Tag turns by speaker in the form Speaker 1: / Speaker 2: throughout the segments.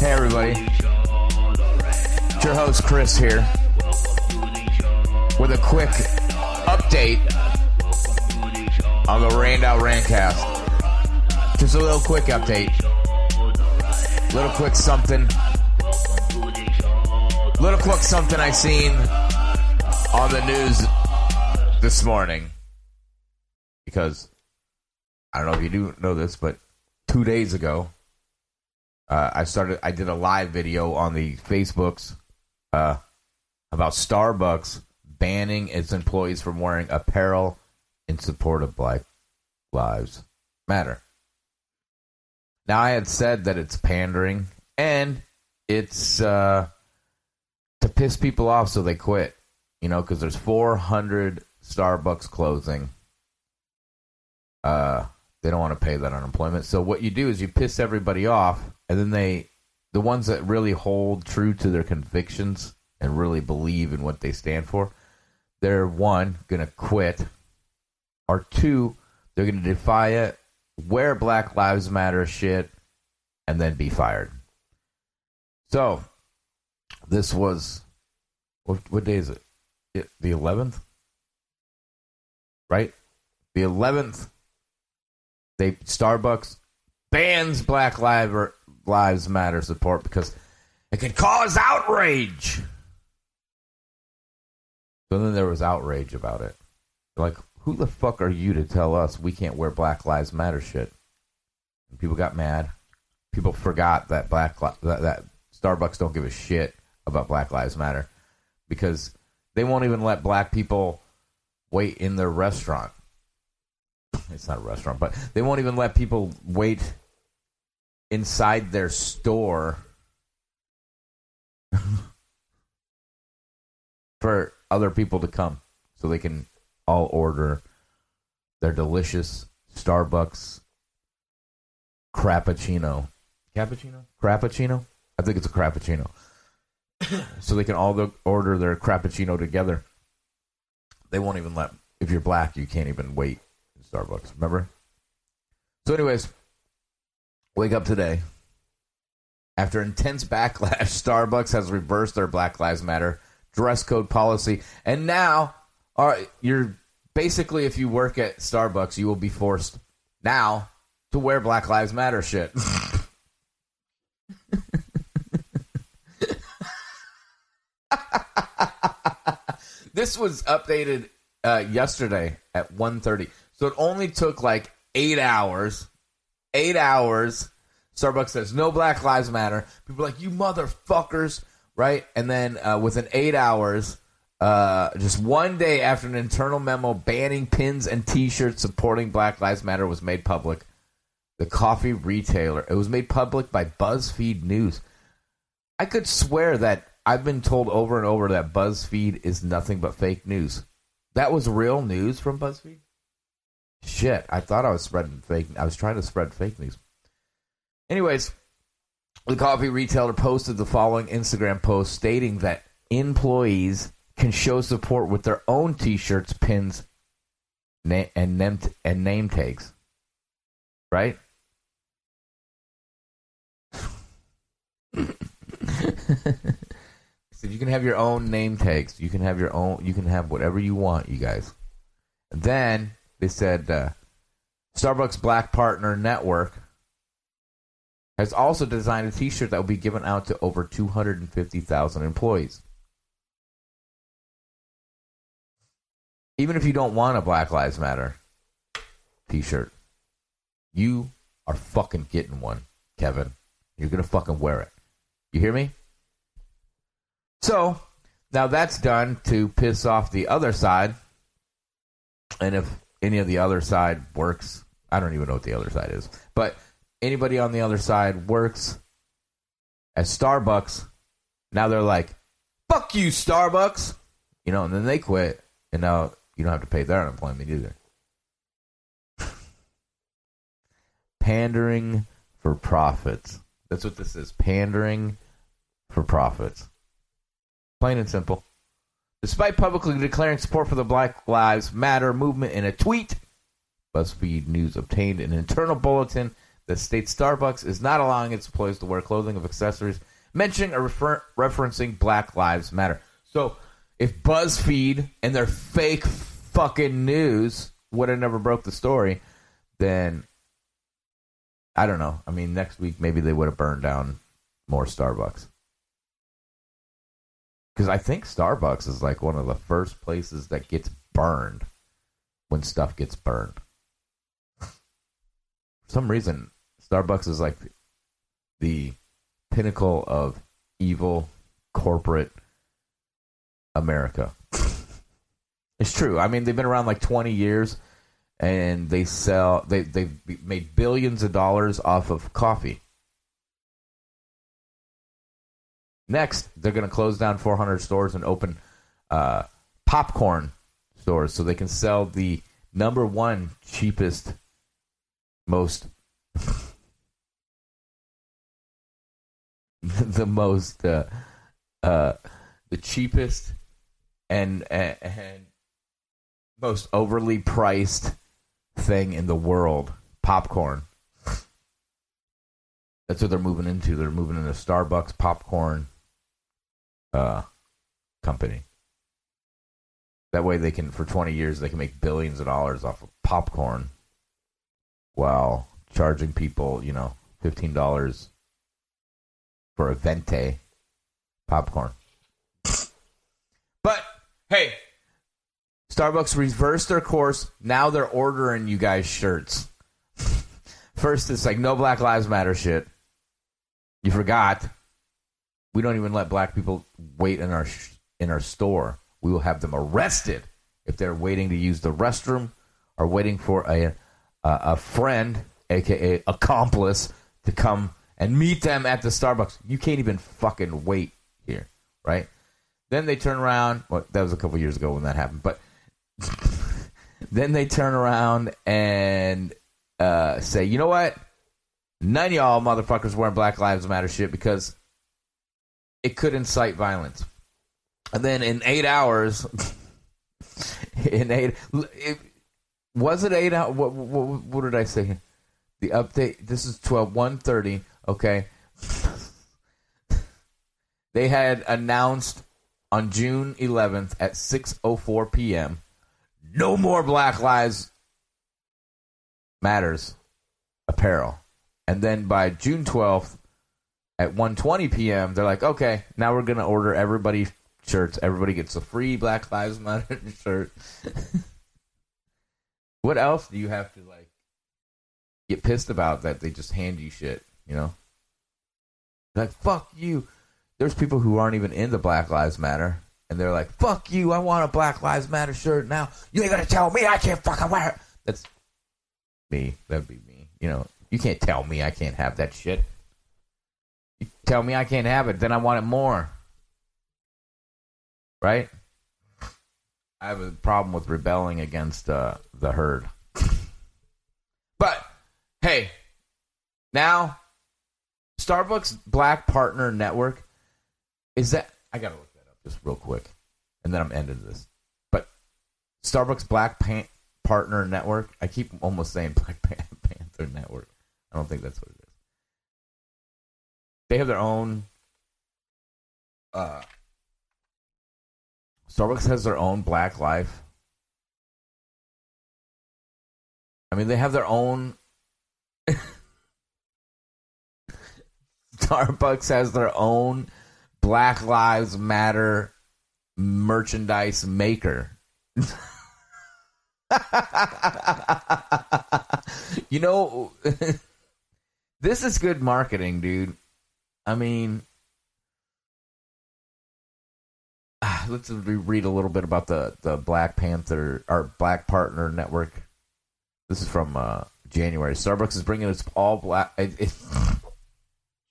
Speaker 1: Hey, everybody. It's your host, Chris, here with a quick update on the Randout Randcast. Just a little quick update. Little quick something. Little quick something I seen on the news this morning. Because I don't know if you do know this, but two days ago, uh, I started. I did a live video on the Facebooks uh, about Starbucks banning its employees from wearing apparel in support of Black Lives Matter. Now, I had said that it's pandering and it's uh, to piss people off so they quit. You know, because there's 400 Starbucks closing. Uh, they don't want to pay that unemployment. So what you do is you piss everybody off, and then they, the ones that really hold true to their convictions and really believe in what they stand for, they're one gonna quit, or two, they're gonna defy it, wear Black Lives Matter shit, and then be fired. So this was what, what day is it? it the 11th, right? The 11th they Starbucks bans Black Lives Matter support because it can cause outrage. So then there was outrage about it. Like, who the fuck are you to tell us we can't wear Black Lives Matter shit? And people got mad. People forgot that Black that, that Starbucks don't give a shit about Black Lives Matter because they won't even let black people wait in their restaurant it's not a restaurant, but they won't even let people wait inside their store for other people to come so they can all order their delicious Starbucks Crappuccino. Cappuccino? Crappuccino? I think it's a Crappuccino. so they can all order their Crappuccino together. They won't even let, if you're black, you can't even wait Starbucks. Remember? So, anyways, wake up today. After intense backlash, Starbucks has reversed their Black Lives Matter dress code policy, and now, right, you're basically if you work at Starbucks, you will be forced now to wear Black Lives Matter shit. this was updated uh, yesterday at 1.30. So it only took like eight hours. Eight hours. Starbucks says no Black Lives Matter. People are like you motherfuckers, right? And then uh, within eight hours, uh, just one day after an internal memo banning pins and T-shirts supporting Black Lives Matter was made public, the coffee retailer it was made public by BuzzFeed News. I could swear that I've been told over and over that BuzzFeed is nothing but fake news. That was real news from BuzzFeed. Shit, I thought I was spreading fake. I was trying to spread fake news. Anyways, the coffee retailer posted the following Instagram post stating that employees can show support with their own T-shirts, pins, na- and name t- and name tags. Right. so you can have your own name tags. You can have your own. You can have whatever you want, you guys. then they said uh, Starbucks Black Partner Network has also designed a T-shirt that will be given out to over 250,000 employees. Even if you don't want a Black Lives Matter T-shirt, you are fucking getting one, Kevin. You're gonna fucking wear it. You hear me? So now that's done to piss off the other side. And if any of the other side works. I don't even know what the other side is. But anybody on the other side works at Starbucks. Now they're like, fuck you, Starbucks. You know, and then they quit. And now you don't have to pay their unemployment either. Pandering for profits. That's what this is. Pandering for profits. Plain and simple. Despite publicly declaring support for the Black Lives Matter movement in a tweet, BuzzFeed News obtained an internal bulletin that states Starbucks is not allowing its employees to wear clothing of accessories mentioning or refer- referencing Black Lives Matter. So if BuzzFeed and their fake fucking news would have never broke the story, then I don't know. I mean, next week maybe they would have burned down more Starbucks. Because I think Starbucks is like one of the first places that gets burned when stuff gets burned. For some reason, Starbucks is like the pinnacle of evil corporate America. it's true. I mean, they've been around like 20 years and they sell they they've made billions of dollars off of coffee. Next, they're going to close down 400 stores and open uh, popcorn stores so they can sell the number one cheapest, most the most uh, uh, the cheapest and, and and most overly priced thing in the world popcorn. That's what they're moving into. They're moving into starbucks popcorn uh company that way they can for 20 years they can make billions of dollars off of popcorn while charging people you know $15 for a venti popcorn but hey Starbucks reversed their course. Now they're ordering you guys shirts. First, it's like no Black Lives Matter shit. You forgot. We don't even let black people wait in our in our store. We will have them arrested if they're waiting to use the restroom or waiting for a a, a friend, aka accomplice, to come and meet them at the Starbucks. You can't even fucking wait here, right? Then they turn around. Well, that was a couple years ago when that happened, but then they turn around and uh, say, you know what? None of y'all motherfuckers wearing Black Lives Matter shit because it could incite violence. And then in eight hours, in eight, it, was it eight hours? What, what, what, did I say? The update. This is twelve one thirty. Okay. they had announced on June 11th at 6:04 p.m no more Black Lives Matters apparel. And then by June 12th at 1:20 p.m., they're like, "Okay, now we're to order everybody shirts. Everybody gets a free Black Lives Matter shirt." what else do you have to like get pissed about that they just hand you shit, you know? Like, "Fuck you." There's people who aren't even into Black Lives Matter and they're like, "Fuck you! I want a Black Lives Matter shirt now. You ain't gonna tell me I can't fucking wear it." That's me. That'd be me. You know, you can't tell me I can't have that shit. Tell me I can't have it, then I want it more. Right? I have a problem with rebelling against uh, the herd. but hey, now Starbucks Black Partner Network is that I gotta look that up just real quick, and then I'm ending this. But Starbucks Black Pan- Partner Network. I keep almost saying Black Pan- Panther Network. I don't think that's what it is. They have their own. Uh, Starbucks has their own Black Life. I mean, they have their own. Starbucks has their own Black Lives Matter merchandise maker. you know, this is good marketing, dude. I mean, let's read a little bit about the, the Black Panther or Black Partner Network. This is from uh, January. Starbucks is bringing its all black. It, it,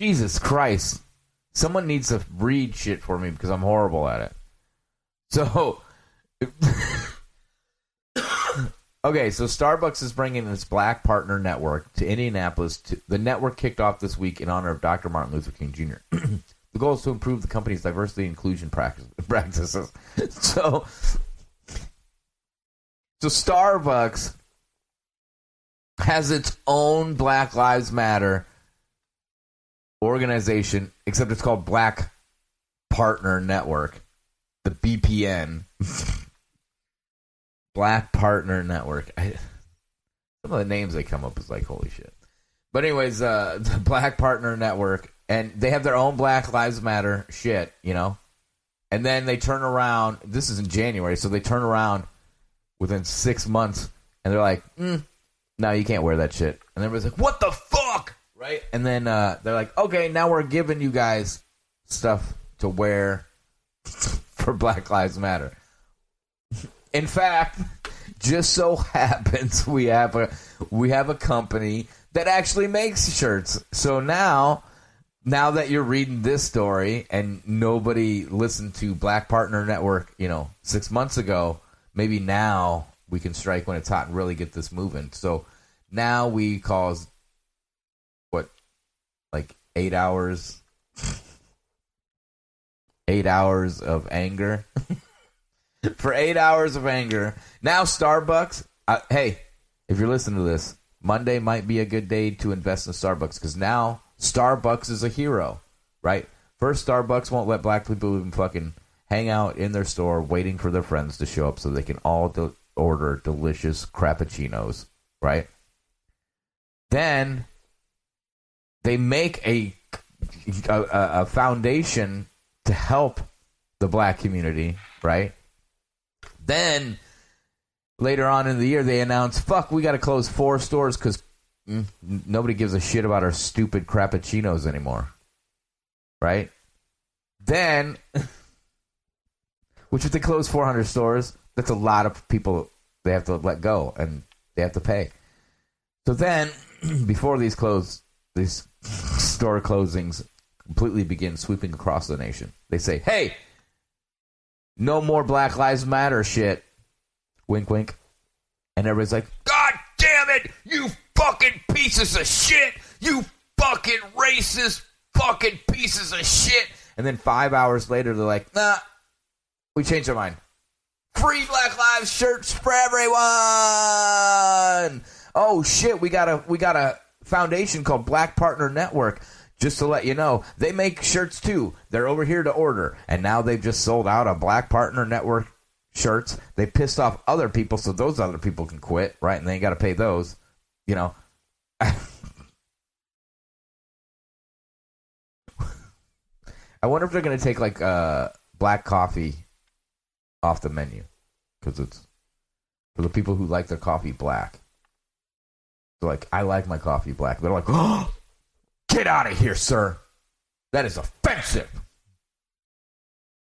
Speaker 1: Jesus Christ. Someone needs to read shit for me because I'm horrible at it. So, okay, so Starbucks is bringing its Black Partner Network to Indianapolis. To, the network kicked off this week in honor of Dr. Martin Luther King Jr. the goal is to improve the company's diversity and inclusion practices. so, so Starbucks has its own Black Lives Matter organization, except it's called Black Partner Network, the BPN. Black Partner Network. I, some of the names they come up is like holy shit. But anyways, uh, the Black Partner Network, and they have their own Black Lives Matter shit, you know. And then they turn around. This is in January, so they turn around within six months, and they're like, mm, "No, you can't wear that shit." And everybody's like, "What the fuck?" Right? And then uh, they're like, "Okay, now we're giving you guys stuff to wear for Black Lives Matter." In fact, just so happens we have a we have a company that actually makes shirts. So now now that you're reading this story and nobody listened to Black Partner Network, you know, 6 months ago, maybe now we can strike when it's hot and really get this moving. So now we cause what like 8 hours 8 hours of anger. for eight hours of anger. Now, Starbucks, hey, if you're listening to this, Monday might be a good day to invest in Starbucks because now Starbucks is a hero, right? First, Starbucks won't let black people even fucking hang out in their store waiting for their friends to show up so they can all de- order delicious crappuccinos, right? Then they make a, a, a foundation to help the black community, right? Then later on in the year, they announced, "Fuck, we got to close four stores because mm, nobody gives a shit about our stupid crappuccinos anymore." Right? Then, which if they close 400 stores, that's a lot of people they have to let go and they have to pay. So then, before these close, these store closings completely begin sweeping across the nation, they say, "Hey." No more Black Lives Matter shit. Wink, wink. And everybody's like, God damn it, you fucking pieces of shit, you fucking racist fucking pieces of shit. And then five hours later, they're like, nah, we changed our mind. Free Black Lives shirts for everyone. Oh shit, we got a we got a foundation called Black Partner Network just to let you know, they make shirts too. They're over here to order. And now they've just sold out a Black Partner Network shirts. They pissed off other people so those other people can quit, right? And they ain't got to pay those. You know. I wonder if they're going to take like uh, black coffee off the menu because it's for the people who like their coffee black. So like, I like my coffee black. They're like, oh, Get out of here, sir. That is offensive.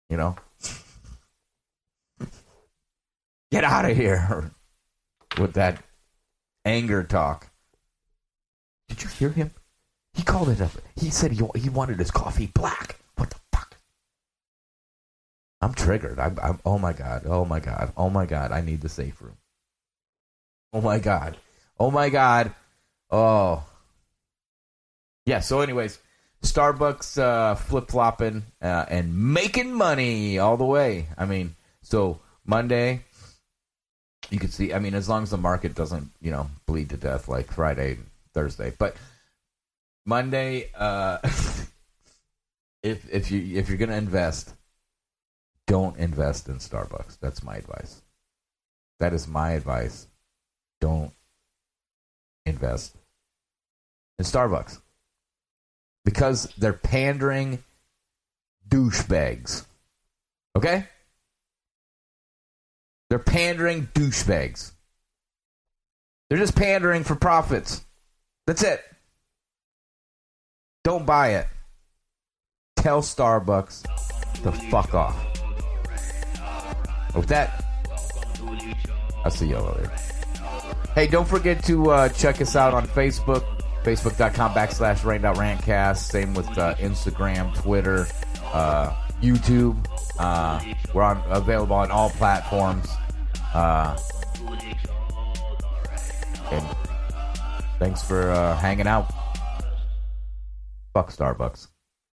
Speaker 1: You know? Get out of here with that anger talk. Did you hear him? He called it up. He said he, he wanted his coffee black. What the fuck? I'm triggered. I'm, I'm. Oh my god. Oh my god. Oh my god. I need the safe room. Oh my god. Oh my god. Oh yeah. So, anyways, Starbucks uh, flip flopping uh, and making money all the way. I mean, so Monday, you could see. I mean, as long as the market doesn't, you know, bleed to death like Friday, Thursday, but Monday, uh, if if you if you're gonna invest, don't invest in Starbucks. That's my advice. That is my advice. Don't invest in Starbucks because they're pandering douchebags. Okay? They're pandering douchebags. They're just pandering for profits. That's it. Don't buy it. Tell Starbucks to fuck off. With that, I'll see you later. Hey, don't forget to uh, check us out on Facebook, Facebook.com backslash rain.rantcast. Same with uh, Instagram, Twitter, uh, YouTube. Uh, we're on available on all platforms. Uh, and thanks for uh, hanging out. Fuck Starbucks.